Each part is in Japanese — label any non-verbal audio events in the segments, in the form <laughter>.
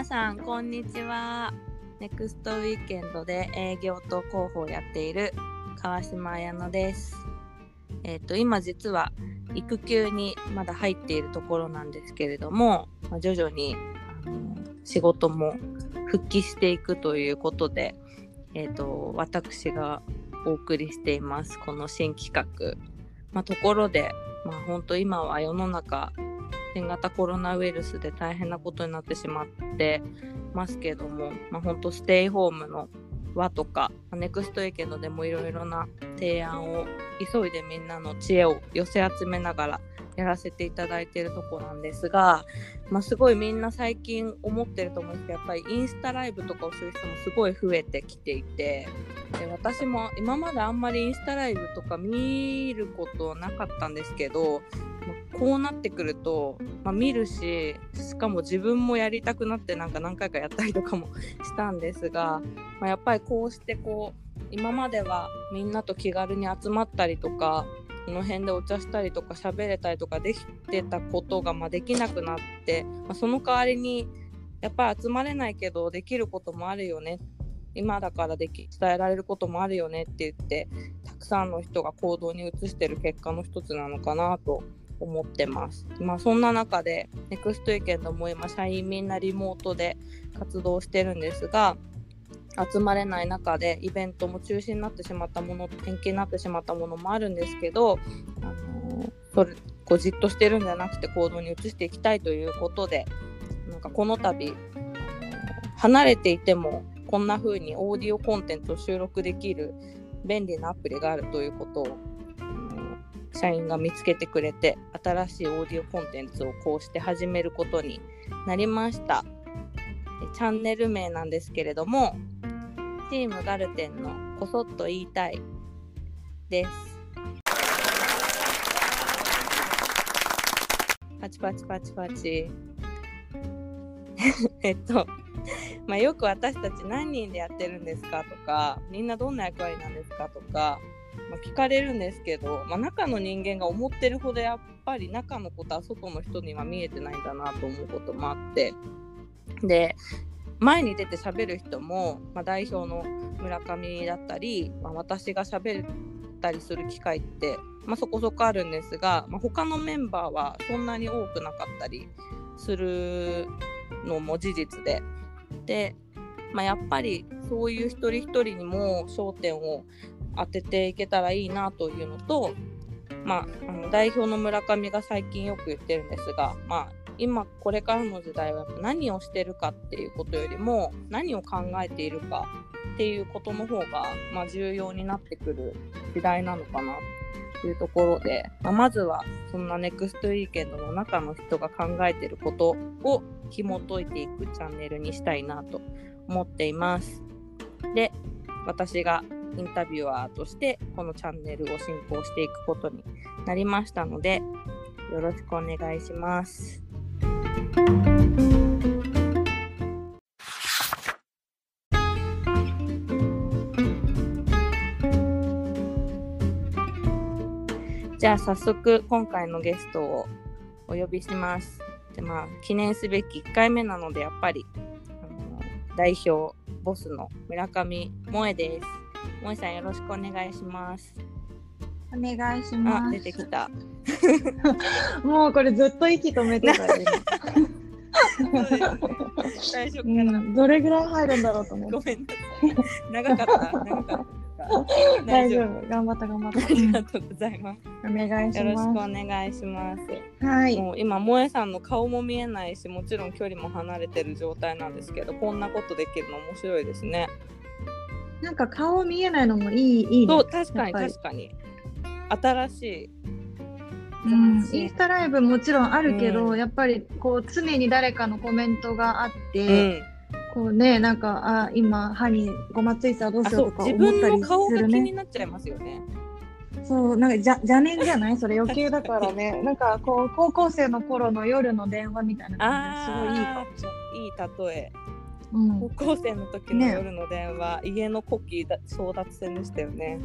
皆さんこんにちは。ネクストウィーケンドで営業と広報をやっている川島彩乃です。えっ、と今実は育休にまだ入っているところなんですけれども、徐々に仕事も復帰していくということでえっ、と私がお送りしていますこの新企画。まあ、ところでまあ本当今は世の中新型コロナウイルスで大変なことになってしまってますけども、まあ、本当ステイホームの輪とかネクストエケドでもいろいろな提案を急いでみんなの知恵を寄せ集めながらやらせていただいてるとこなんですが、まあ、すごいみんな最近思ってると思うんですけどやっぱりインスタライブとかをする人もすごい増えてきていてで私も今まであんまりインスタライブとか見ることなかったんですけどこうなってくると、まあ、見るししかも自分もやりたくなってなんか何回かやったりとかもしたんですが、まあ、やっぱりこうしてこう今まではみんなと気軽に集まったりとかの辺でお茶したりとか喋れたりとかできてたことがまあできなくなって、まあ、その代わりにやっぱり集まれないけどできることもあるよね今だからでき伝えられることもあるよねって言ってたくさんの人が行動に移してる結果の一つなのかなと思ってます。まあそんな中でネクストイケンドも今社員みんなリモートで活動してるんですが集まれない中でイベントも中止になってしまったもの延期になってしまったものもあるんですけど、あの、それこうじっとしてるんじゃなくて行動に移していきたいということでなんかこの度、離れていてもこんな風にオーディオコンテンツを収録できる便利なアプリがあるということを、社員が見つけてくれて新しいオーディオコンテンツをこうして始めることになりました。チャンネル名なんですけれどもチームガルテンのこそっと言いたいです。パチパチパチパチ。<laughs> えっとまあ、よく私たち何人でやってるんですかとかみんなどんな役割なんですかとか、まあ、聞かれるんですけど、まあ、中の人間が思ってるほどやっぱり中のことは外の人には見えてないんだなと思うこともあって。で前に出て喋る人も、まあ、代表の村上だったり、まあ、私が喋ったりする機会って、まあ、そこそこあるんですが、まあ、他のメンバーはそんなに多くなかったりするのも事実で。で、まあ、やっぱりそういう一人一人にも焦点を当てていけたらいいなというのと、まあ、あの代表の村上が最近よく言ってるんですが、まあ、今これからの時代は何をしてるかっていうことよりも何を考えているかっていうことの方が、まあ、重要になってくる時代なのかなというところで、まあ、まずはそんなネクストウィーケンドの中の人が考えてることを紐解いていくチャンネルにしたいなと思っています。で私がインタビュアーとしてこのチャンネルを進行していくことになりましたのでよろしくお願いします。じゃあ早速今回のゲストをお呼びします。でまあ記念すべき1回目なのでやっぱりあの代表ボスの村上萌です。萌さんよろしくお願いします。お願いします。出てきた。<laughs> もうこれずっと息止めてたよ、最初から、うん、どれぐらい入るんだろうと思って。ごめん。長かった。長かった。<laughs> 大丈夫。頑張った頑張った。ありがとうございます。お願いします。よろしくお願いします。はい。もう今萌えさんの顔も見えないし、もちろん距離も離れてる状態なんですけど、こんなことできるの面白いですね。なんか顔見えないのもいいいい、ね、そう確かに確かに。新しい。うん、インスタライブもちろんあるけど、うん、やっぱりこう常に誰かのコメントがあって、うん、こうねなんかあ今歯にごまついたらどうしようとか思ったりする、ね、自分の顔が気になっちゃいますよね。そうなんかじゃ邪念じゃない？それ余計だからね <laughs> なんかこう高校生の頃の夜の電話みたいな感じですごいいいかもしれない。いい例え。うん、高校生の時の夜の電話、ね、家のコキ争奪戦でしたよね。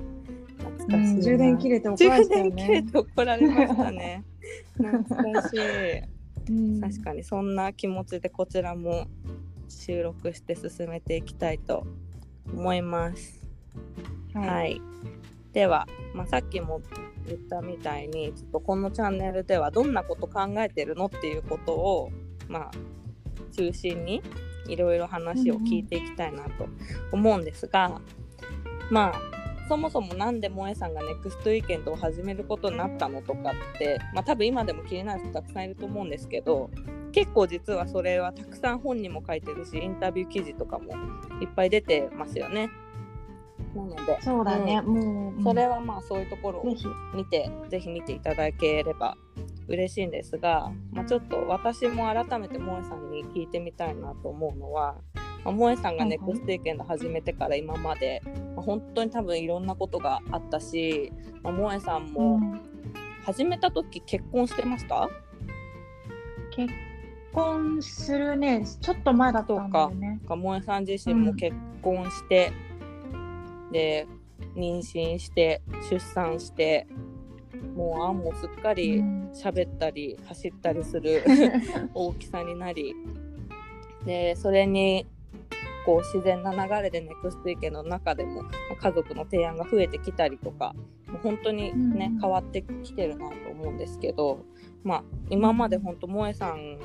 懐かしい、うん、充電切れて怒られね。充電切れて怒られましたね。<laughs> 懐かしい。うん、確かにそんな気持ちでこちらも収録して進めていきたいと思います。はい、はい、では、まあ、さっきも言ったみたいにちょっとこのチャンネルではどんなこと考えてるのっていうことを、まあ、中心にいろいろ話を聞いていきたいなと思うんですが、まあそもそも何で萌えさんがネクストウィーケンドを始めることになったのとかって、まあ、多分今でも気になる人たくさんいると思うんですけど結構実はそれはたくさん本にも書いてるしインタビュー記事とかもいっぱい出てますよね。なのでそうだね、うん、もうそれはまあそういうところを見てぜひ見ていただければ嬉しいんですが、まあ、ちょっと私も改めて萌えさんに聞いてみたいなと思うのは、まあ、萌えさんがネクストイケンド始めてから今まで、まあ、本当に多分いろんなことがあったし、まあ、萌えさんも始めた時結婚してました、結婚するね。ちょっと前だったんだよね。か。萌えさん自身も結婚して、うん、で妊娠して出産してもうあんもすっかり喋ったり走ったりする <laughs> 大きさになりでそれにこう自然な流れでネクスト池の中でも家族の提案が増えてきたりとかもう本当にね、変わってきてるなと思うんですけど、まあ、今まで本当萌えさん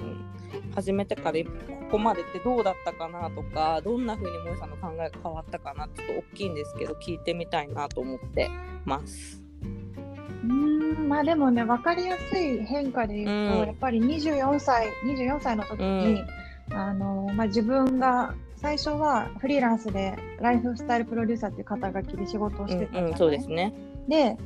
始めてからここまでってどうだったかなとかどんな風に萌えさんの考えが変わったかなちょっと大きいんですけど聞いてみたいなと思ってます。うんまあでもね分かりやすい変化で言うと、うん、やっぱり24歳24歳の時に、うん、あのまあ、自分が最初はフリーランスでライフスタイルプロデューサーっていう肩書きで仕事をしてた、うんうん、そうですね。で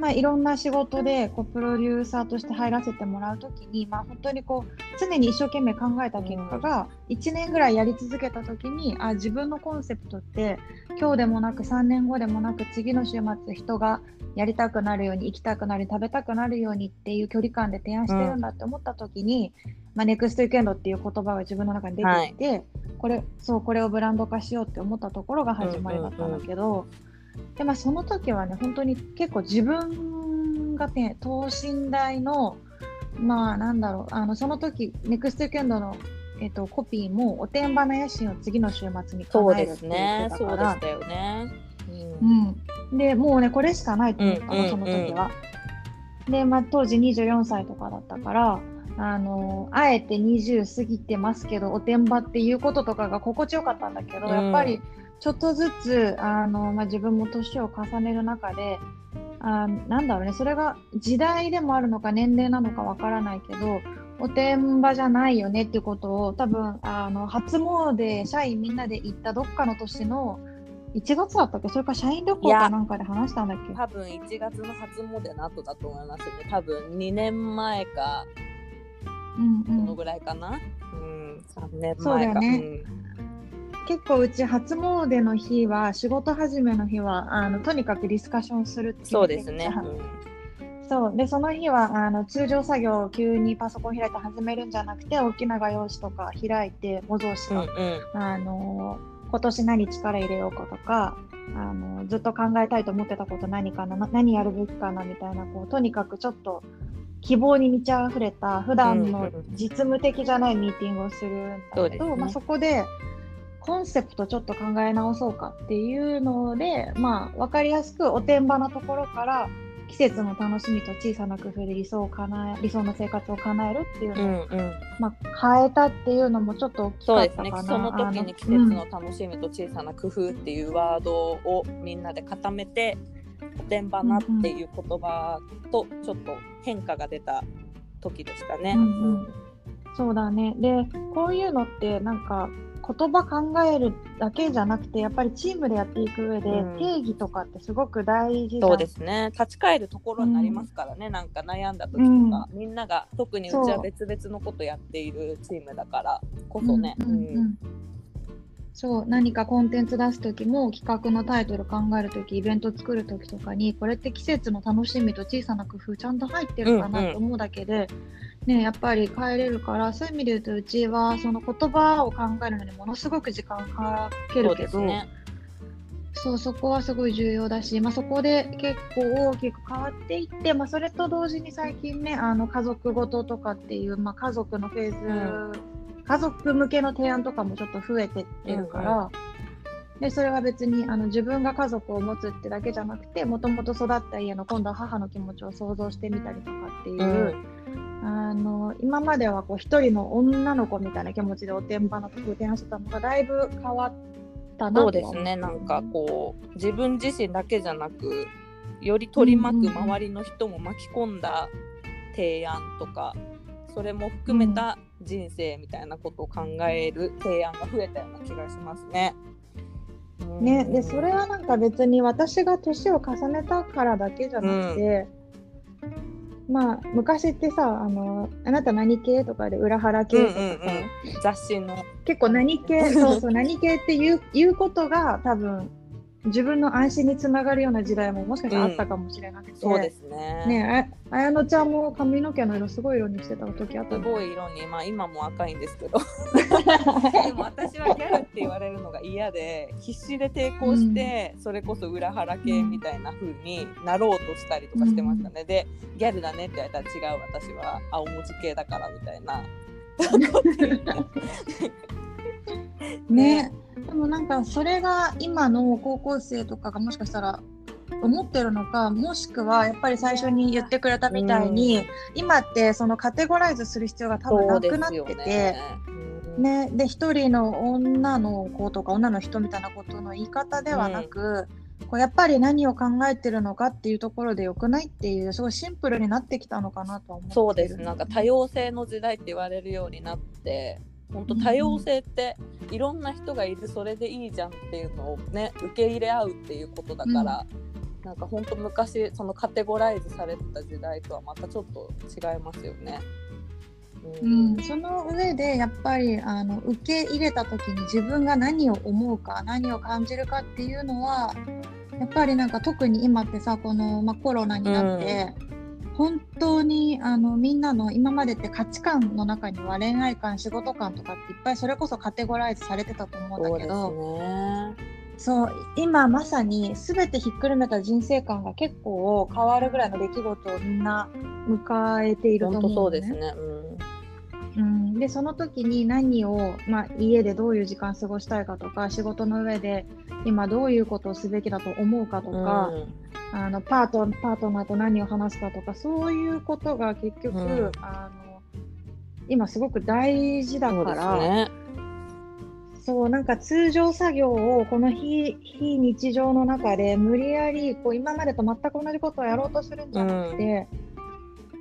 まあ、いろんな仕事でこうプロデューサーとして入らせてもらう時に、まあ、本当にこう常に一生懸命考えた結果が1年ぐらいやり続けた時にあ自分のコンセプトって今日でもなく3年後でもなく次の週末人がやりたくなるように行きたくなる食べたくなるようにっていう距離感で提案してるんだって思った時に、うん、まあ、ネクストウィーケンドっていう言葉が自分の中に出てきて、はい、これそうこれをブランド化しようって思ったところが始まりだったんだけど。うんうんうんでまあ、その時はね本当に結構自分がね等身大のまあなんだろうあのその時ネクストウィーケンドの、えっと、コピーもおてんばな野心を次の週末に叶えるって言ってたから。そうでしたよね、うん、うん、でもうねこれしかないと思ったの、その時は。で、まあ、当時24歳とかだったからあのあえて20過ぎてますけどおてんばっていうこととかが心地よかったんだけど、うん、やっぱりちょっとずつあの、まあ、自分も年を重ねる中であなんだろうねそれが時代でもあるのか年齢なのかわからないけどおてんばじゃないよねっていうことを多分あの初詣社員みんなで行ったどっかの年の1月だったっけ？それか社員旅行かなんかで話したんだっけ？多分1月の初詣の後だと思いますね。多分2年前か、うんうん、そのぐらいかな、うん、3年前か。そうだよね、うん結構うち初詣の日は仕事始めの日はあのとにかくディスカッションするってそうですね、うん、そう。でその日はあの通常作業を急にパソコン開いて始めるんじゃなくて大きな画用紙とか開いて模造紙と、うんうん、あの今年何力入れようかとかあのずっと考えたいと思ってたこと何かな何やるべきかなみたいなこうとにかくちょっと希望に満ち溢れた普段の実務的じゃないミーティングをするんだけど、うんうん、まあ、そこでコンセプトちょっと考え直そうかっていうので、まあ、分かりやすくおてんばなところから季節の楽しみと小さな工夫で理想を叶え理想の生活を叶えるっていうのを、うんうん、まあ、変えたっていうのもちょっと大きかったかな。そうですね。その時に季節の楽しみと小さな工夫っていうワードをみんなで固めておてんばなっていう言葉とちょっと変化が出た時でしたね。うんうん、そうだね。でこういうのってなんか言葉考えるだけじゃなくてやっぱりチームでやっていく上で、定義とかってすごく大事そうですね。立ち返るところになりますからね、うん、なんか悩んだ時とか、うん、みんなが特にうちは別々のことやっているチームだからこそね。そう何かコンテンツ出す時も企画のタイトル考える時イベント作る時とかにこれって季節の楽しみと小さな工夫ちゃんと入ってるかなと思うだけで、ね、やっぱり変えれるからそういう意味で言うとうちはその言葉を考えるのにものすごく時間かけるけど。そうそこはすごい重要だし、まあ、そこで結構大きく変わっていって、まあ、それと同時に最近ねあの家族ごととかっていう、まあ、家族のフェーズ家族向けの提案とかもちょっと増えてってるから、うんうんでそれは別にあの自分が家族を持つってだけじゃなくてもともと育った家の今度は母の気持ちを想像してみたりとかっていう、うん、あの今まではこう一人の女の子みたいな気持ちでおてんばの曲を提案してたのがだいぶ変わったなそうですね。なんかこう自分自身だけじゃなくより取り巻く周りの人も巻き込んだ提案とか、それも含めた人生みたいなことを考える提案が増えたような気がしますね。ね、でそれはなんか別に私が年を重ねたからだけじゃなくて、うん、まあ昔ってさあの「あなた何系?」とかで裏腹系とかさ、うんうんうん、雑誌の結構何系そうそう何系っていういうことが多分自分の安心につながるような時代ももしかしたらあったかもしれなくて、うん、そうですね。ねあやのちゃんも髪の毛の色すごい色にしてた時あったすごい色にまあ今も赤いんですけど。<laughs> でも私はギャルって言われるのが嫌で必死で抵抗して、うん、それこそ裏腹系みたいな風になろうとしたりとかしてましたね、うん、でギャルだねって言われたら違う私は青文字系だからみたいな。<laughs> <laughs> <laughs> ね。でもなんかそれが今の高校生とかがもしかしたら思ってるのかもしくはやっぱり最初に言ってくれたみたいに、うん、今ってそのカテゴライズする必要が多分なくなってて。ね。ね、で一人の女の子とか女の人みたいなことの言い方ではなく、うん、こうやっぱり何を考えてるのかっていうところでよくないっていうすごいシンプルになってきたのかなと思ってそうです。なんか多様性の時代って言われるようになって本当多様性っていろんな人がいるそれでいいじゃんっていうのをね受け入れ合うっていうことだから、うん、なんか本当昔そのカテゴライズされてた時代とはまたちょっと違いますよね。うん、うん、その上でやっぱりあの受け入れた時に自分が何を思うか何を感じるかっていうのはやっぱりなんか特に今ってさこの、まあ、コロナになって、うん本当にあのみんなの今までって価値観の中には恋愛観仕事観とかっていっぱいそれこそカテゴライズされてたと思うんだけどそう、今まさに全てひっくるめた人生観が結構変わるぐらいの出来事をみんな迎えていると思う、ね、そうですね、うん、うん、でその時に何を、まあ、家でどういう時間過ごしたいかとか仕事の上で今どういうことをすべきだと思うかとか、うん。あのパートパートナーと何を話すかとかそういうことが結局、うん、あの今すごく大事だからそう、なんか通常作業をこの非非日常の中で無理やりこう今までと全く同じことをやろうとするんじゃなくて、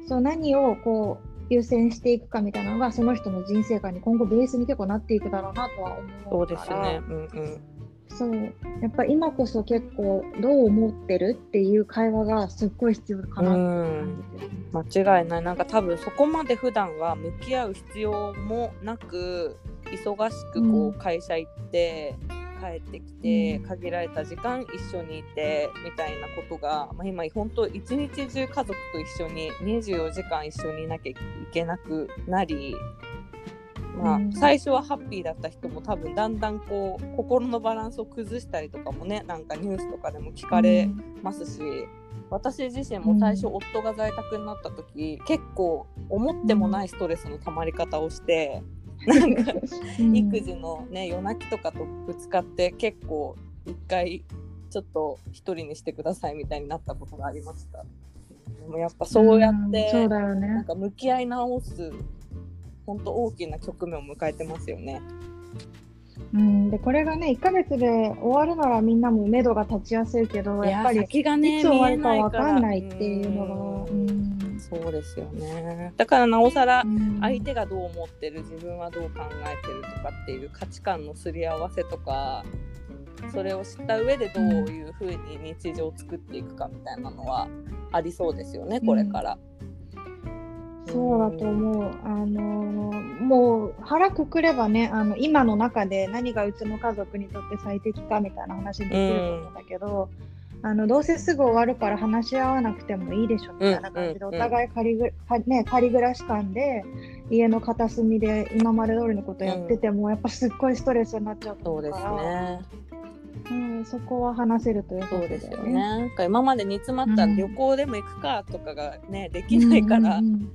うん、そう何をこう優先していくかみたいなのがその人の人生観に今後ベースに結構なっていくだろうなとは思うから。そうですね、うんうんそう。やっぱ今こそ結構どう思ってるっていう会話がすっごい必要かなって感じて間違いない。なんか多分そこまで普段は向き合う必要もなく忙しくこう会社行って、帰ってきて、限られた時間一緒にいてみたいなことが、まあ、今本当一日中家族と一緒に24時間一緒にいなきゃいけなくなりまあ、最初はハッピーだった人も多分だんだんこう心のバランスを崩したりとかもねなんかニュースとかでも聞かれますし、私自身も最初夫が在宅になった時、結構思ってもないストレスのたまり方をして。<laughs> なんか育児のね夜泣きとかとぶつかって結構一回ちょっと一人にしてくださいみたいになったことがありました。でもやっぱそうやって、そうだよね、なんか向き合い直す本当大きな局面を迎えてますよね。うん、でこれがね1か月で終わるならみんなも目処が立ちやすいけどやっぱり先が、ね、いつ終わるか分かんないっていうのが、うん、そうですよねだからなおさら相手がどう思ってる自分はどう考えてるとかっていう価値観のすり合わせとかそれを知った上でどういうふうに日常を作っていくかみたいなのはありそうですよねこれから。うんそうだと思う。あのー、もう腹くくればね、あの今の中で何がうちの家族にとって最適かみたいな話できると思うんだけど、あのどうせすぐ終わるから話し合わなくてもいいでしょみたいな感じで、お互い仮ぐね、仮暮らし感で家の片隅で今まで通りのことやってても、やっぱすっごいストレスになっちゃう。そうですね。うん、そこは話せるということですよね。なんか今まで煮詰まった旅行でも行くかとかがね、うん、できないから、うんうん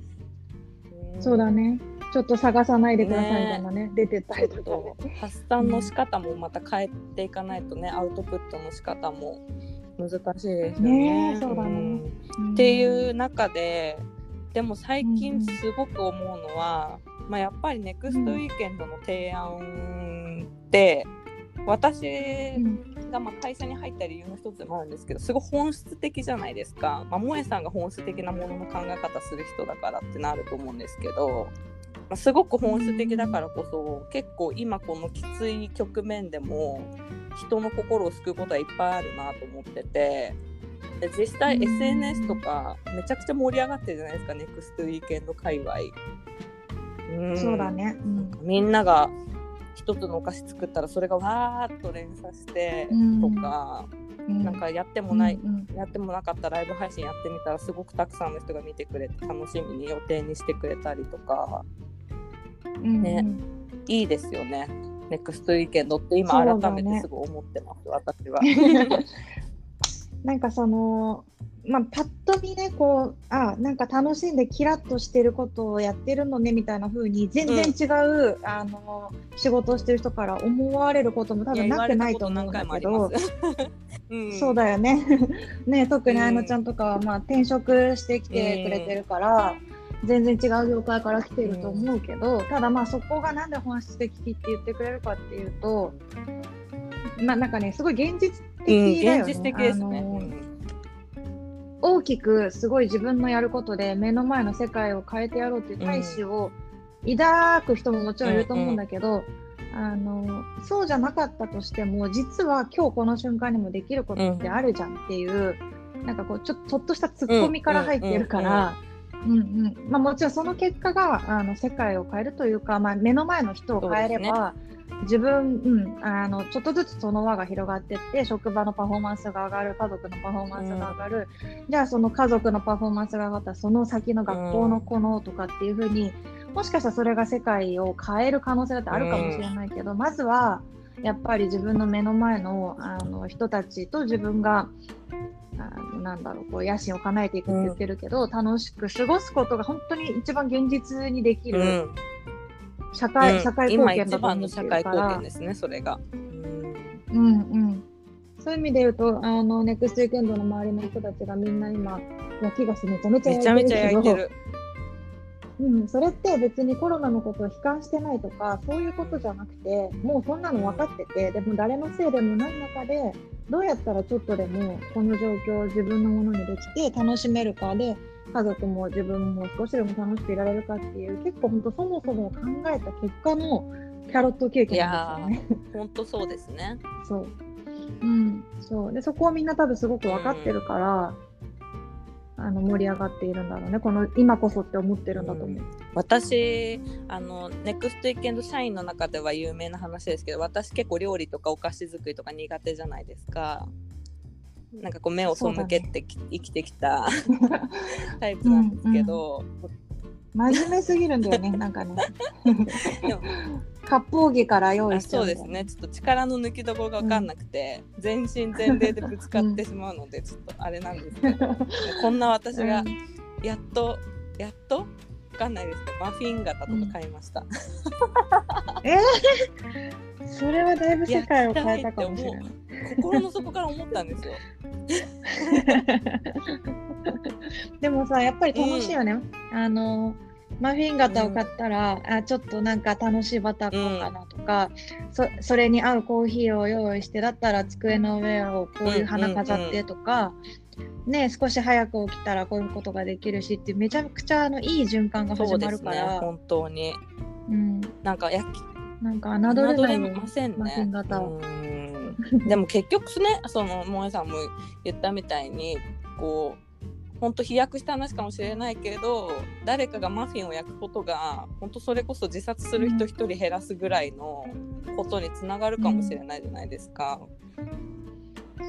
そうだね。ちょっと探さないでくださいみたいなね、ね出てたりとか、ね、発散の仕方もまた変えていかないとね、アウトプットの仕方も難しいですよね。ねそうだね、うん、っていう中ででも最近すごく思うのは、うん、まあ、やっぱりネクストウィーケンドの提案って、私がま会社に入った理由の一つでもあるんですけどすごい本質的じゃないですか、まあ、萌さんが本質的なものの考え方する人だからってなると思うんですけど、まあ、すごく本質的だからこそ結構今このきつい局面でも人の心を救うことはいっぱいあるなと思ってて。で実際 SNS とかめちゃくちゃ盛り上がってるじゃないですかネクストウィーケンド界隈。うん、そうだね、うん、みんなが一つのお菓子作ったらそれがわーっと連鎖してとか、うん、なんかやってもない、うん、やってもなかったライブ配信やってみたらすごくたくさんの人が見てくれて楽しみに予定にしてくれたりとか、ね、うん、いいですよね。ネクストウィーケンドって今改めてすごい思ってます、ね、私は。<laughs> なんかそのまあ、パッと見ねこうあなんか楽しんでキラッとしてることをやってるのねみたいな風に全然違う、うん、あの仕事をしてる人から思われることも多分なくないと思うんだけど、<laughs> うん、そうだよね。<laughs> ね特にあやのちゃんとかは、まあ、転職してきてくれてるから、うん、全然違う業界から来てると思うけど、ただまあそこがなんで本質的って言ってくれるかっていうとまあなんかねすごい現実的だよね。現実的ですね。大きくすごい自分のやることで目の前の世界を変えてやろうっていう大志を抱く人ももちろんいると思うんだけど、うんうん、あのそうじゃなかったとしても実は今日この瞬間にもできることってあるじゃんっていう、うん、なんかこうちょちょっとしたツッコミから入ってるから。うんうんまあ、もちろんその結果があの世界を変えるというか、まあ、目の前の人を変えれば、自分、うん、あのちょっとずつその輪が広がっていって職場のパフォーマンスが上がる家族のパフォーマンスが上がる、うん、じゃあその家族のパフォーマンスが上がったらその先の学校の子のとかっていうふうに、もしかしたらそれが世界を変える可能性だってあるかもしれないけど、うん、まずはやっぱり自分の目の前のあの人たちと自分がなんだろうこう野心を叶えていくって言ってるけど、楽しく過ごすことが本当に一番現実にできる。社会、うん、社会貢献だと思ってるから。社会貢献ですね、それが。うん、うんうんそういう意味で言うと、あの、ネクストウィークエンドの周りの人たちがみんな今、焼き菓子めちゃめちゃ焼いてるけど。めちゃめちゃ焼いてる。うん、それって別にコロナのことを悲観してないとかそういうことじゃなくてもうそんなの分かっててでも誰のせいでもない中でどうやったらちょっとでもこの状況を自分のものにできて楽しめるかで家族も自分も少しでも楽しくいられるかっていう結構本当そもそも考えた結果のキャロットケーキなんですよね。本当そうですね。<laughs> そう。うん、そうでそこをみんな多分すごく分かってるから、うん、あの盛り上がっているんだろうね。この今こそって思ってるんだと思う。うん、私あのネクストイケンド社員の中では有名な話ですけど私結構料理とかお菓子作りとか苦手じゃないですか。なんかこう目を背けて、ね、生きてきたタイプなんですけど、うん。うん、真面目すぎるんだよね <laughs> なんかね。割烹着から用意してそうですね。ちょっと力の抜きどころが分かんなくて、うん、全身全霊でぶつかってしまうので、ちょっとあれなんですけどこんな私がやっと、やっと分かんないですけどマフィン型とか買いました、うん、えー、それはだいぶ世界を変えたかもしれない。心の底から思ったんですよ。でもさやっぱり楽しいよね、うん、あのマフィン型を買ったら、うん、あちょっとなんか楽しいバター買おうかなとか、うん、そそれに合うコーヒーを用意してだったら机の上をこういう花飾ってとか、ね、少し早く起きたらこういうことができるしってめちゃくちゃあのいい循環が始まるから、ね、本当に、うん、なんかやなんか侮れないませんね。でも結局ねその萌えさんも言ったみたいにこう本当飛躍した話かもしれないけど誰かがマフィンを焼くことが本当それこそ自殺する人1人減らすぐらいのことにつながるかもしれないじゃないですか。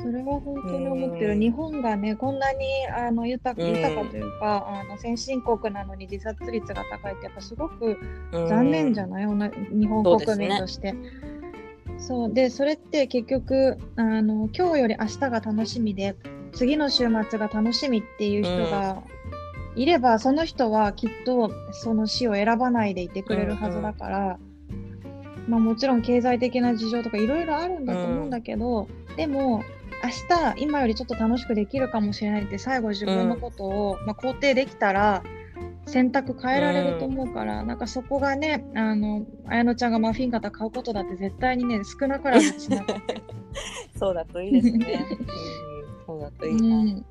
それは本当に思ってる、日本がねこんなにあの豊か豊かというか、あの先進国なのに自殺率が高いってやっぱすごく残念じゃない、うん、日本国民として。そうでそれって結局あの今日より明日が楽しみで次の週末が楽しみっていう人がいればその人はきっとその死を選ばないでいてくれるはずだから、まあ、もちろん経済的な事情とかいろいろあるんだと思うんだけど、うん、でも明日今よりちょっと楽しくできるかもしれないって最後自分のことを、まあ、肯定できたら選択変えられると思うから、うん、なんかそこがねあの綾乃ちゃんがマフィン型買うことだって絶対にね少なからずしなかったそうだといいですね、うん、そうだといいな、うん。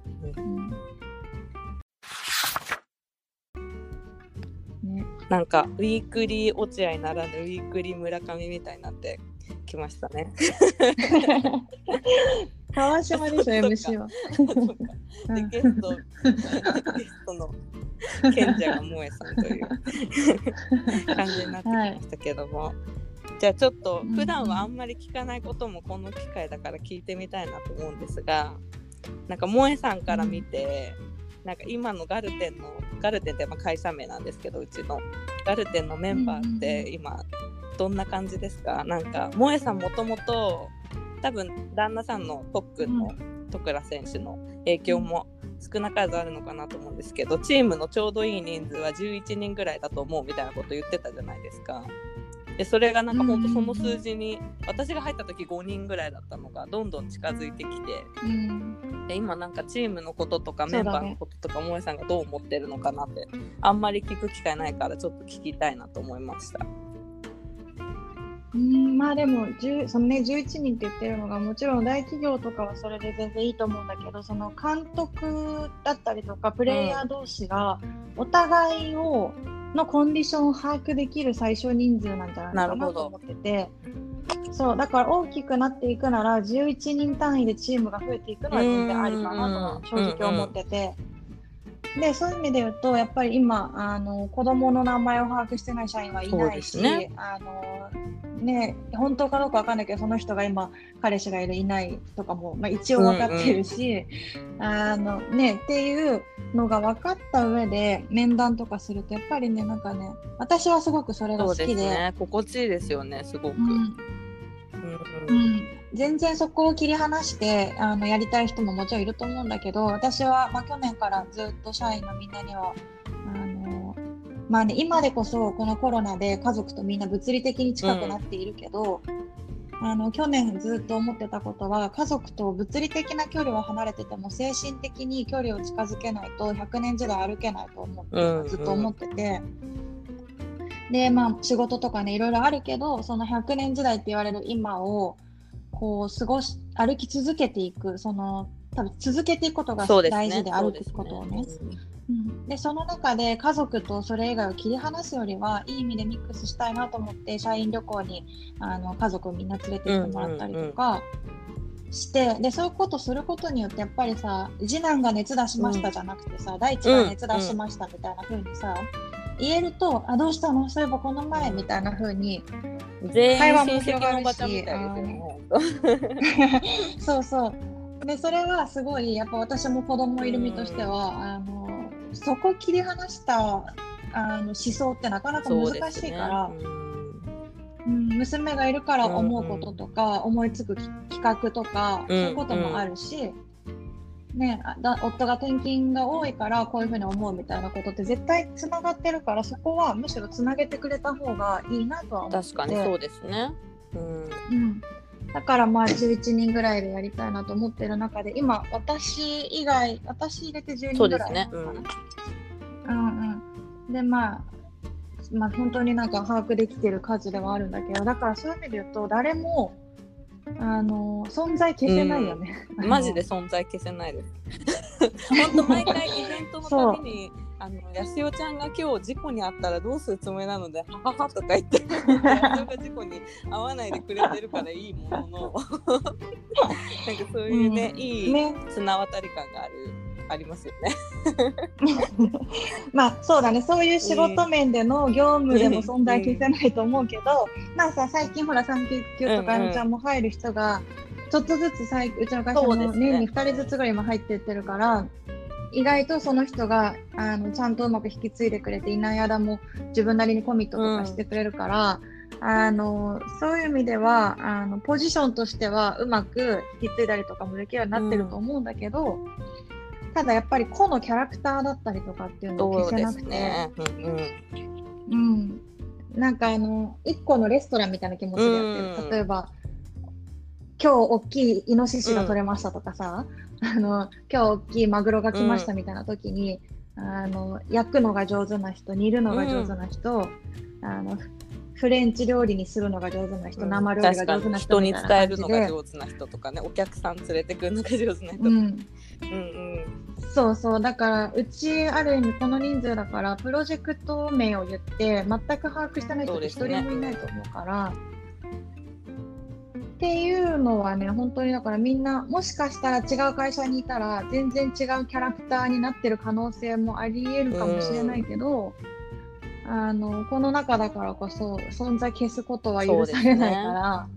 ね、なんかウィークリー落合ならぬウィークリー村上みたいになってきましたね。<laughs> 川島でしょ MC は。でゲストゲストの賢者が萌えさんという感じになってきましたけども、はい、じゃあちょっと普段はあんまり聞かないこともこの機会だから聞いてみたいなと思うんですがなんか萌えさんから見て、うん、なんか今のガルテンのガルテンってま会社名なんですけどうちの。ガルテンのメンバーって今どんな感じですか？なんか萌えさんもともと多分旦那さんの特訓の徳倉選手の影響も少なからずあるのかなと思うんですけどチームのちょうどいい人数は11人ぐらいだと思うみたいなこと言ってたじゃないですか。でそれがなんかほんとその数字に、私が入った時5人ぐらいだったのがどんどん近づいてきて、うん、で今なんかチームのこととかメンバーのこととか萌、ね、さんがどう思ってるのかなってあんまり聞く機会ないからちょっと聞きたいなと思いました。うんまあでもその、ね、11人って言ってるのがもちろん大企業とかはそれで全然いいと思うんだけどその監督だったりとかプレイヤー同士がお互いをのコンディションを把握できる最小人数なんじゃないかなと思っててそうだから大きくなっていくなら11人単位でチームが増えていくのは全然ありかなと正直思ってて。でそういう意味で言うとやっぱり今あの子供の名前を把握してない社員はいないし、ね、あのね、本当かどうかわかんないけどその人が今彼氏がいるいないとかも、まあ、一応分かってるし、うんうん、あのねっていうのが分かった上で面談とかするとやっぱりねなんかね私はすごくそれが好きで、ね、心地いいですよねすごく、うん、うんうん、全然そこを切り離してあのやりたい人ももちろんいると思うんだけど私は、まあ、去年からずっと社員のみんなにはあのまあね、今でこそこのコロナで家族とみんな物理的に近くなっているけど、うん、あの去年ずっと思ってたことは家族と物理的な距離は離れてても精神的に距離を近づけないと100年時代歩けないと思って、ずっと思ってて。でまあ仕事とかねいろいろあるけどその100年時代って言われる今をこう過ごし歩き続けていくその多分続けていくことが大事で歩くことをね。うん、でその中で家族とそれ以外を切り離すよりはいい意味でミックスしたいなと思って社員旅行にあの家族みんな連れて行ってもらったりとかして、でそういうことすることによってやっぱりさ次男が熱出しましたじゃなくてさ、うん、大地が熱出しましたみたいな風にさ、言えるとあどうしたの？そういえばこの前みたいな風に会話も広がるし <laughs> そうそう。でそれはすごいやっぱ私も子供いる身としては、あのそこ切り離したあの思想ってなかなか難しいから、ね、うん、娘がいるから思うこととか、うんうん、思いつく企画とか、そういうこともあるし、ね、だ夫が転勤が多いからこういうふうに思うみたいなことって絶対つながってるからそこはむしろつなげてくれた方がいいなとは思って。確かにそうですね、うん、うん。だからまあ11人ぐらいでやりたいなと思ってる中で今私以外私入れて10人ぐらいなのかな。うね、うん、うんうん。でまあまあ本当になんか把握できてる数ではあるんだけどだからそういう意味で言うと誰もあの存在消せないよね、うん、マジで存在消せないです。<laughs> 本当毎回イベントのたびにあのやすよちゃんが今日事故に遭ったらどうするつもりなのではははとか言ってやすよが事故に遭わないでくれてるからいいものの。<laughs> なんかそういうね、うん、いい綱渡り感がある。ありますよね。<laughs> まあそうだね。そういう仕事面での業務でも存在消せないと思うけど、うん、まあさ最近ほら産休とかあのちゃんも入る人がちょっとずつ最うちの会社も年に2人ずつぐらいも入ってってるから、意外とその人があのちゃんとうまく引き継いでくれていない間も自分なりにコミットとかしてくれるから、うん、あのそういう意味ではあのポジションとしてはうまく引き継いだりとかもできるようになってると思うんだけど、ただやっぱり個のキャラクターだったりとかっていうのを消せなくて、んうん。うん、なんかあの1個のレストランみたいな気持ちでやってる、例えば今日大きいイノシシが取れましたとかさ、うん、あの今日大きいマグロが来ましたみたいな時に、うん、あの焼くのが上手な人煮るのが上手な人、うん、あのフレンチ料理にするのが上手な人、生料理が上手な人人に伝えるのが上手な人とかね。お客さん連れてくるのが上手な人、うんそうそうだからうちある意味この人数だからプロジェクト名を言って全く把握してない人って一人もいないと思うから。っていうのはね本当にだからみんなもしかしたら違う会社にいたら全然違うキャラクターになってる可能性もありえるかもしれないけど、あのこの中だからこそ存在消すことは許されないから。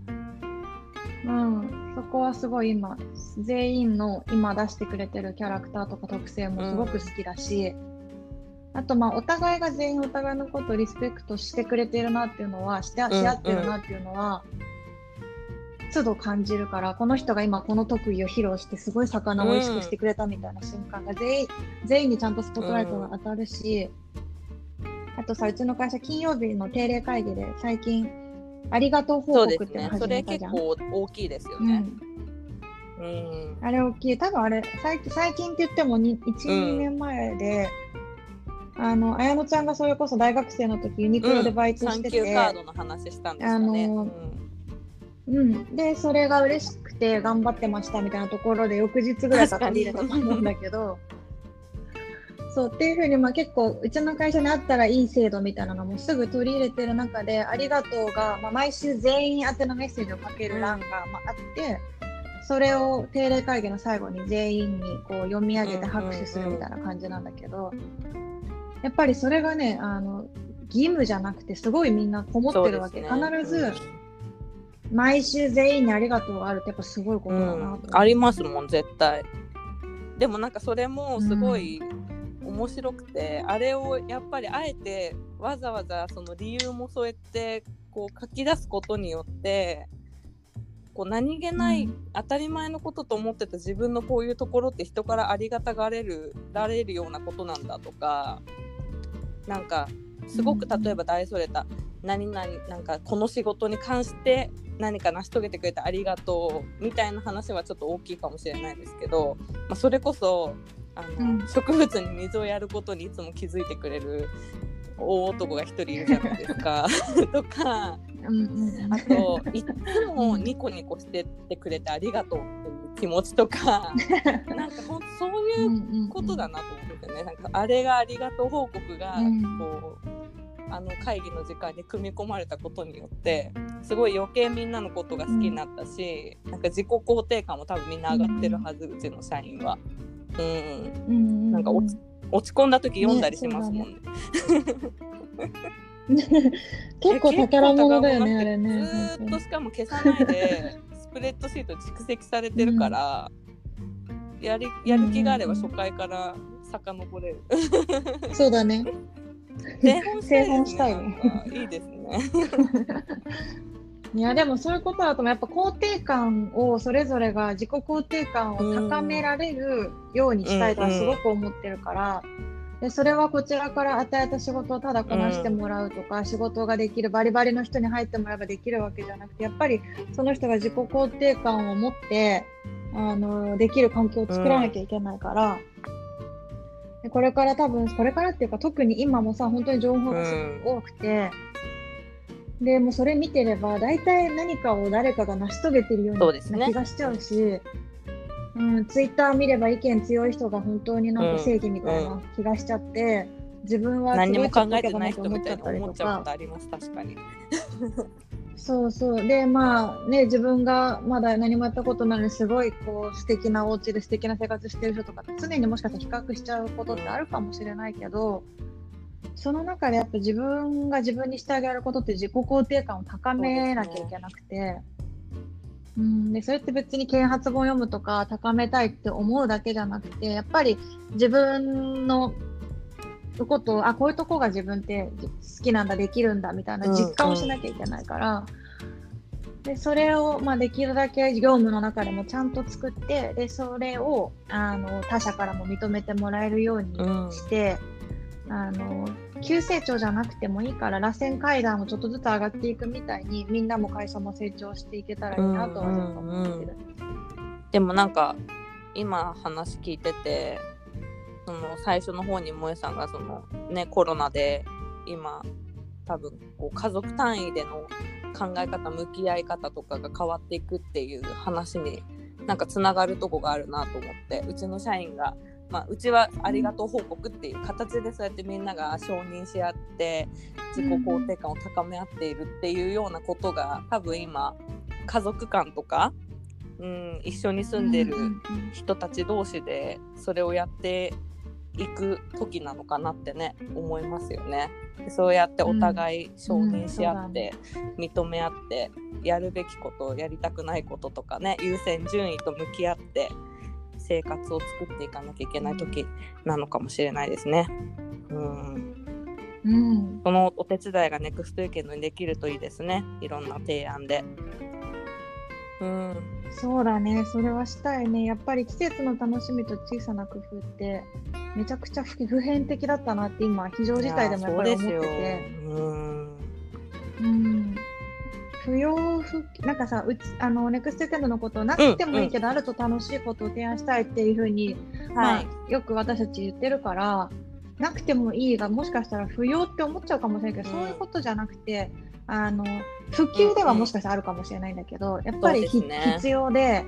うん、そこはすごい今全員の今出してくれてるキャラクターとか特性もすごく好きだし、うん、あとまあお互いが全員お互いのことをリスペクトしてくれてるなっていうのはしてし合ってるなっていうのは、うんうん、都度感じるからこの人が今この特技を披露してすごい魚を美味しくしてくれたみたいな瞬間が全員,、全員にちゃんとスポットライトが当たるし、あとさうちの会社金曜日の定例会議で最近ありがとう報告っての始めたじゃん。そ、ね、れ結構大きいですよね。うん、うん、あれ大きい。多分あれ最近最近って言っても1、2年前で、あの綾乃ちゃんがそれこそ大学生の時ユニクロでバイトしてて、うん、カードの話したんですよね。あのうん、でそれが嬉しくて頑張ってましたみたいなところで翌日ぐらいから取り入れたと思うんだけどそうっていうふうに、まあ、結構うちの会社にあったらいい制度みたいなのもすぐ取り入れてる中で「ありがとうが」まあ、毎週全員宛てのメッセージをかける欄が、まあ、あってそれを定例会議の最後に全員にこう読み上げて拍手するみたいな感じなんだけど、やっぱりそれがねあの義務じゃなくてすごいみんなこもってるわけ、ね、必ず、毎週全員にありがとうがあるってやっぱすごいことだなと、うん、ありますもん絶対。でもなんかそれもすごい、うん面白くてあれをやっぱりあえてわざわざその理由もそうやってこう書き出すことによってこう何気ない当たり前のことと思ってた自分のこういうところって人からありがたがれるられるようなことなんだとかなんかすごく例えば大それた何々なんかこの仕事に関して何か成し遂げてくれてありがとうみたいな話はちょっと大きいかもしれないですけど、まあ、それこそあの、うん、植物に水をやることにいつも気づいてくれる大男が一人いるじゃないですか。<laughs> とか、うんあといつもニコニコしてってくれてありがとうっていう気持ちとか <laughs> なんかほんそういうことだなと思ってね、なんかあれがありがとう報告がこう。あの会議の時間に組み込まれたことによってすごい余計みんなのことが好きになったし、うん、なんか自己肯定感も多分みんな上がってるはず、うちの社員は。うん、うん、なんか落ち落ち込んだ時読んだりしますもんね。ね <laughs> 結構宝物だよねあれね。ずっとしかも消さないで <laughs> スプレッドシート蓄積されてるから、うん、やりやる気があれば初回から遡れる。<laughs> そうだね。製本したいね。いいですね。いやでもそういうことだとやっぱ肯定感をそれぞれが自己肯定感を高められるようにしたいとはすごく思ってるから、でそれはこちらから与えた仕事をただこなしてもらうとか、仕事ができるバリバリの人に入ってもらえばできるわけじゃなくてやっぱりその人が自己肯定感を持ってあのできる環境を作らなきゃいけないから。でこれから多分これからっていうか特に今もさ本当に情報がすごく多くて、でもそれ見てれば大体何かを誰かが成し遂げてるような気がしちゃうしう、うん、ツイッター見れば意見強い人が本当になんか正義みたいな気がしちゃって、うん、自分は何も考えてない人みたいに思っちゃうことあります。確かに。そうそう。でまあね自分がまだ何もやったことないのにすごいこう素敵なお家で素敵な生活してる人とか常にもしかしたら比較しちゃうことってあるかもしれないけど、その中でやっぱ自分が自分にしてあげることって自己肯定感を高めなきゃいけなくて。うん、でそれって別に啓発本読むとか高めたいって思うだけじゃなくてやっぱり自分のことあこういうとこが自分って好きなんだできるんだみたいな実感をしなきゃいけないから、でそれを、まあ、できるだけ業務の中でもちゃんと作ってでそれをあの他社からも認めてもらえるようにして、うん、あの急成長じゃなくてもいいから螺旋階段をちょっとずつ上がっていくみたいにみんなも会社も成長していけたらいいなとはちょっと思ってる、うんうん、でもなんか今話聞いててその最初の方に萌さんがそのねコロナで今多分こう家族単位での考え方向き合い方とかが変わっていくっていう話になんかつながるとこがあるなと思ってうちの社員が、まあ、うちはありがとう報告っていう形でそうやってみんなが承認し合って自己肯定感を高め合っているっていうようなことが多分今家族間とか、うん、一緒に住んでる人たち同士でそれをやっていく時なのかなってね思いますよね。そうやってお互い承認し合って、認め合ってやるべきことやりたくないこととかね優先順位と向き合って生活を作っていかなきゃいけない時なのかもしれないですね。うん。うん、そのお手伝いがネクストウィーケンドにできるといいですね。いろんな提案で。うん、そうだね。それはしたいね。やっぱり季節の楽しみと小さな工夫ってめちゃくちゃ普遍的だったなって今非常事態でもやっぱり思ってて。うん。うん不要不なんかさうちあのネクストキャンドのことなくてもいいけど、うんうん、あると楽しいことを提案したいっていうふうに、まあ、よく私たち言ってるからなくてもいいがもしかしたら不要って思っちゃうかもしれないけど、そういうことじゃなくてあの普及ではもしかしたらあるかもしれないんだけど、やっぱり、ね、必要で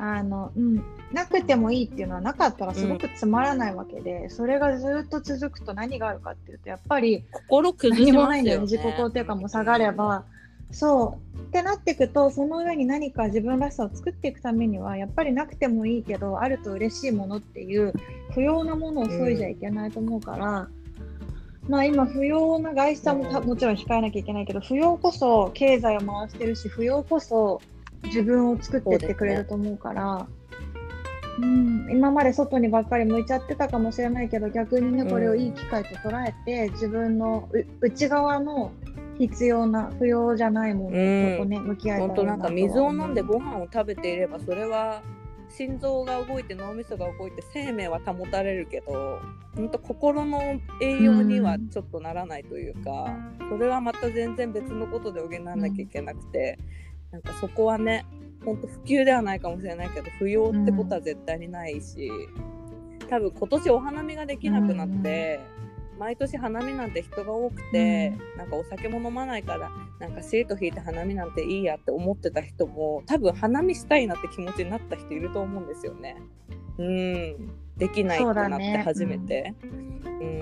あの、うん、なくてもいいっていうのはなかったらすごくつまらないわけで、うん、それがずっと続くと何があるかっていうとやっぱり心崩しますよ、ね、自己肯定感も下がれば、うん、そうってなっていくとその上に何か自分らしさを作っていくためにはやっぱりなくてもいいけどあると嬉しいものっていう不要なものを削いじゃいけないと思うから。まあ今、不要な外出はももちろん控えなきゃいけないけど、不要こそ経済を回してるし、不要こそ自分を作っていってくれると思うから、うん、今まで外にばっかり向いちゃってたかもしれないけど逆にねこれをいい機会と捉えて、うん、自分の内側の必要な不要じゃないものとね、うん、向き合いたい本当なんか水を飲んでご飯を食べていればそれは心臓が動いて脳みそが動いて生命は保たれるけど本当心の栄養にはちょっとならないというか、うん、それはまた全然別のことで補わなきゃいけなくて、うん、なんかそこはね本当普及ではないかもしれないけど不要ってことは絶対にないし、うん、多分今年お花見ができなくなって、うん、毎年花見なんて人が多くて、うん、なんかお酒も飲まないからなんかシート引いて花見なんていいやって思ってた人も多分花見したいなって気持ちになった人いると思うんですよね。うんできないってなって初めてう、ね、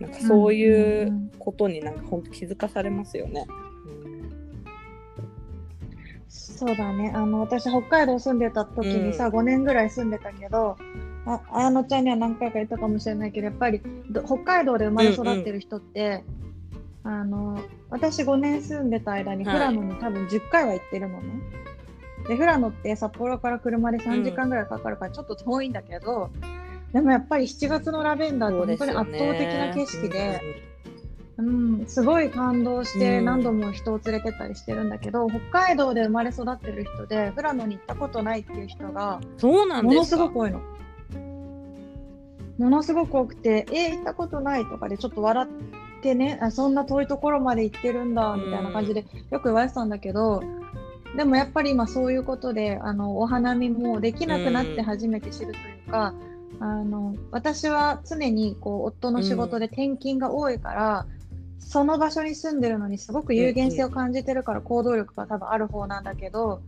うん、なんかそういうことになんか本当気づかされますよね。そうだね。あの、私、北海道住んでた時にさ、うん、5年ぐらい住んでたけど、あ綾乃ちゃんには何回か言ったかもしれないけど、やっぱり北海道で生まれ育ってる人って、うん。うん、あの、私5年住んでた間に富良野に多分10回は行ってるのね。はい、で、富良野って札幌から車で3時間ぐらいかかるからちょっと遠いんだけど、うん、でもやっぱり7月のラベンダーって本当に圧倒的な景色で、うん、すごい感動して何度も人を連れてったりしてるんだけど、うん、北海道で生まれ育ってる人で富良野に行ったことないっていう人がそうなんものすごく多いの。ものすごく多くて、えー、行ったことないとかでちょっと笑ってね、あそんな遠いところまで行ってるんだみたいな感じでよく言われてたんだけど、でもやっぱり今そういうことであのお花見もできなくなって初めて知るというか、うん、あの私は常にこう夫の仕事で転勤が多いから、その場所に住んでるのにすごく有限性を感じてるから行動力が多分ある方なんだけど、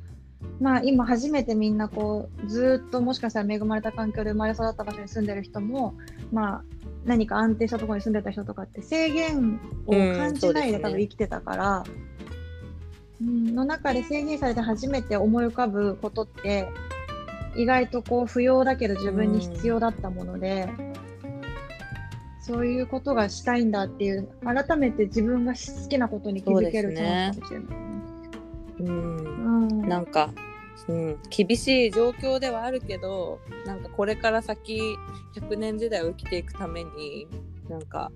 まあ今初めてみんなこうずっともしかしたら恵まれた環境で生まれ育った場所に住んでる人もまあ何か安定したところに住んでた人とかって制限を感じないで多分生きてたから、うん、ね、の中で制限されて初めて思い浮かぶことって意外とこう不要だけど自分に必要だったもので。そういうことがしたいんだっていう改めて自分が好きなことに気づけるチャンスかもしれない、うん、うん、なんか、うん、厳しい状況ではあるけどなんかこれから先100年時代を生きていくためになんか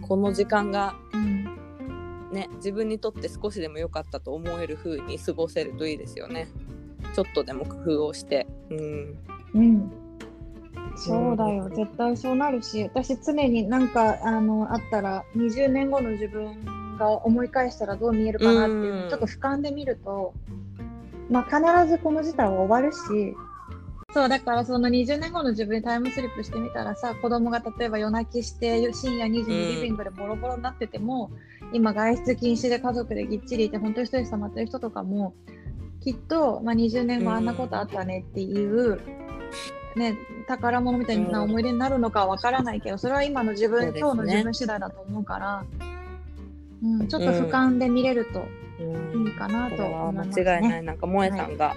この時間がね自分にとって少しでも良かったと思える風に過ごせるといいですよね。ちょっとでも工夫をして。うん、うん。そうだよ、絶対そうなるし、私常になんかあのあったら、20年後の自分が思い返したらどう見えるかなっていうのをちょっと俯瞰で見ると、まあ、必ずこの事態は終わるし、そう、だからその20年後の自分にタイムスリップしてみたらさ、子供が例えば夜泣きして深夜2時にリビングでボロボロになってても、うん、今外出禁止で家族でぎっちりいて本当にストレス溜まってる人とかも、きっと、まあ、20年後あんなことあったねっていう、うん、ね、宝物みたいな思い出になるのかはわからないけど、それは今の自分、ね、今日の自分次第だと思うから、うん、ちょっと俯瞰で見れるといいかなと思います、ね、間違いない。なんか萌さんが、は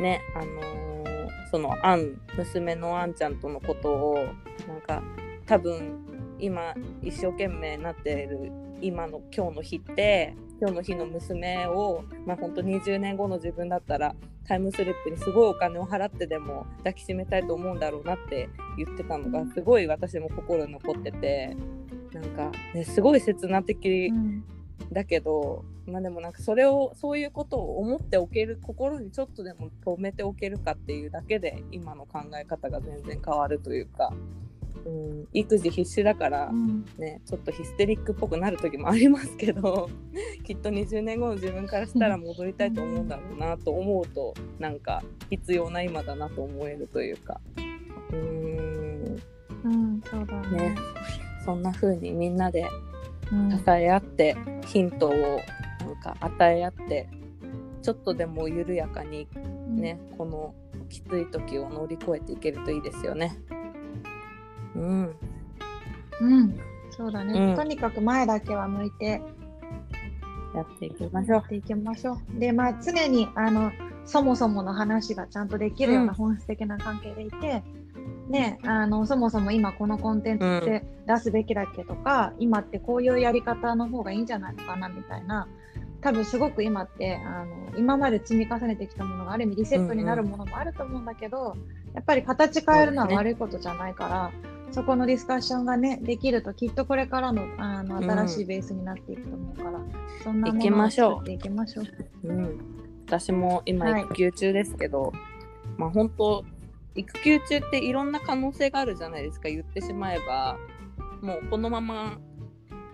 い、ね、あのー、そのアン娘のアンちゃんとのことをなんか多分今一生懸命なっている今の今日の日って今日の日の娘を、まあ、本当20年後の自分だったらタイムスリップにすごいお金を払ってでも抱きしめたいと思うんだろうなって言ってたのがすごい私も心に残っててなんか、ね、すごい切な的だけど、うん、まあでもなんかそれをそういうことを思っておける心にちょっとでも止めておけるかっていうだけで今の考え方が全然変わるというか。うん、育児必死だから、ね、うん、ちょっとヒステリックっぽくなる時もありますけど <laughs> きっと20年後の自分からしたら戻りたいと思うんだろうなと思うとなんか必要な今だなと思えるというか。うん、うん、そうだね。ねそんな風にみんなで支え合って、うん、ヒントをなんか与え合ってちょっとでも緩やかにね、うん、このきつい時を乗り越えていけるといいですよね。うん。うん、そうだね、うん、とにかく前だけは向いてやっていきましょう。やっていきましょう。で、まあ常にあのそもそもの話がちゃんとできるような本質的な関係でいて、ね、あのそもそも今このコンテンツって出すべきだっけとか、うん、今ってこういうやり方の方がいいんじゃないのかなみたいな多分すごく今ってあの今まで積み重ねてきたものがある意味リセットになるものもあると思うんだけど、うんうん、やっぱり形変えるのは悪いことじゃないから、そこのディスカッションがねできるときっとこれからのあの新しいベースになっていくと思うから、うん、そんなものを作っていきましょう。うん、私も今育休中ですけど、はい、まあ本当育休中っていろんな可能性があるじゃないですか言ってしまえばもうこのまま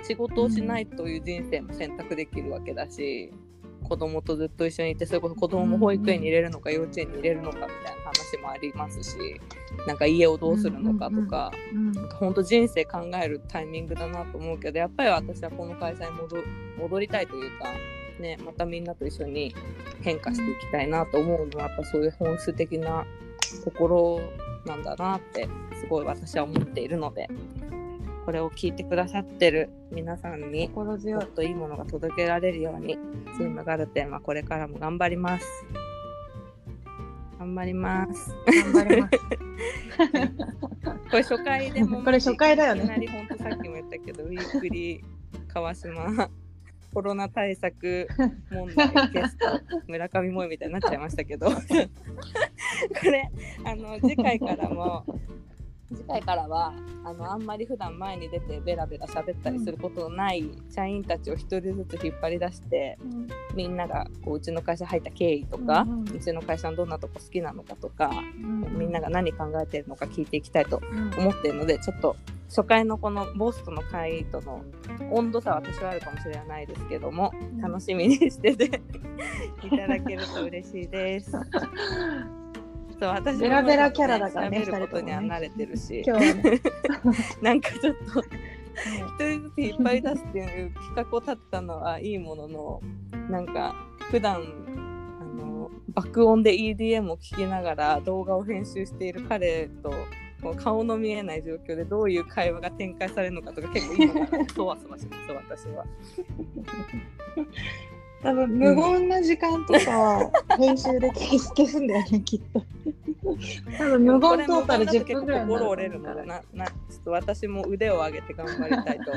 仕事をしないという人生も選択できるわけだし、うん、子供とずっと一緒にいてそれこそ子供も保育園に入れるのか幼稚園に入れるのかみたいな話もありますしなんか家をどうするのかとか、本当人生考えるタイミングだなと思うけどやっぱり私はこの会社に戻りたいというか。ね、またみんなと一緒に変化していきたいなと思うのはやっぱそういう本質的なところなんだなってすごい私は思っているのでこれを聞いてくださってる皆さんにもっといいものが届けられるようにチームガルテンはこれからも頑張ります。頑張ります。頑張ります。<laughs> これ初回でもこれ初回だよね。いきなり本当さっきも言ったけどウィークリー川島コロナ対策 <laughs> 問題ゲスト村上萌みたいになっちゃいましたけど。<laughs> これあの次回からも次回からはあのあんまり普段前に出てベラベラ喋ったりすることのない社員たちを一人ずつ引っ張り出して、うん、みんながこううちの会社入った経緯とか、うんうん、うちの会社のどんなとこ好きなのかとか、うん、みんなが何考えてるのか聞いていきたいと思っているので、ちょっと初回のこのボスとの会との温度差は私はあるかもしれないですけども、楽しみにしてて <laughs> いただけると嬉しいです。<laughs> そう私ベラベラキャラだからね、喋ることには慣れてるし、今日はね、なんかちょっと一人ずついっぱい出すっていう企画を立てたのはいいものの、なんか普段あの爆音で EDM を聴きながら動画を編集している彼と顔の見えない状況でどういう会話が展開されるのかとか結構今そわそわします私は。<laughs> 多分無言な時間とかは編集で消す消すんだよね <laughs> きっと。多分無言トータル10分ぐらい心折れるのでななちょっと私も腕を上げて頑張りたいと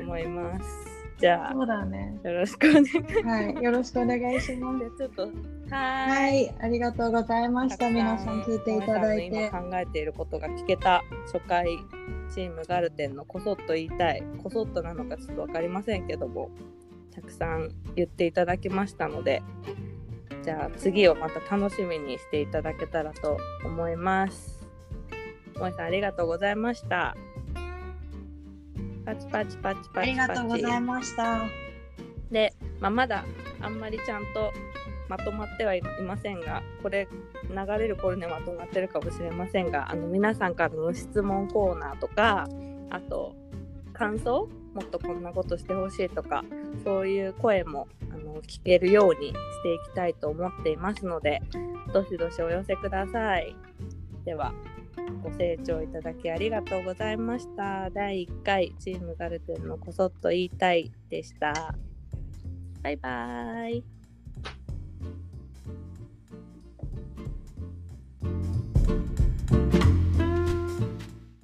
思います。じゃあ、そうだね。よろしくお願いします。はい、よろしくお願いします。ちょっとはい、ありがとうございました。皆さん聞いていただいて。今考えていることが聞けた初回チームガルテンのこそっと言いたい、こそっとなのかちょっとわかりませんけども、たくさん言っていただきましたのでじゃあ次をまた楽しみにしていただけたらと思います。もえさんありがとうございました。パチパチパチパチありがとうございました。で、まあ、まだあんまりちゃんとまとまってはいませんが、これ流れる頃にまとまってるかもしれませんが、あの皆さんからの質問コーナーとか、あと感想もっとこんなことしてほしいとかそういう声もあの聞けるようにしていきたいと思っていますのでどしどしお寄せください。ではご清聴いただきありがとうございました。第1回チームガルテンのこそっと言いたいでした。バイバーイ。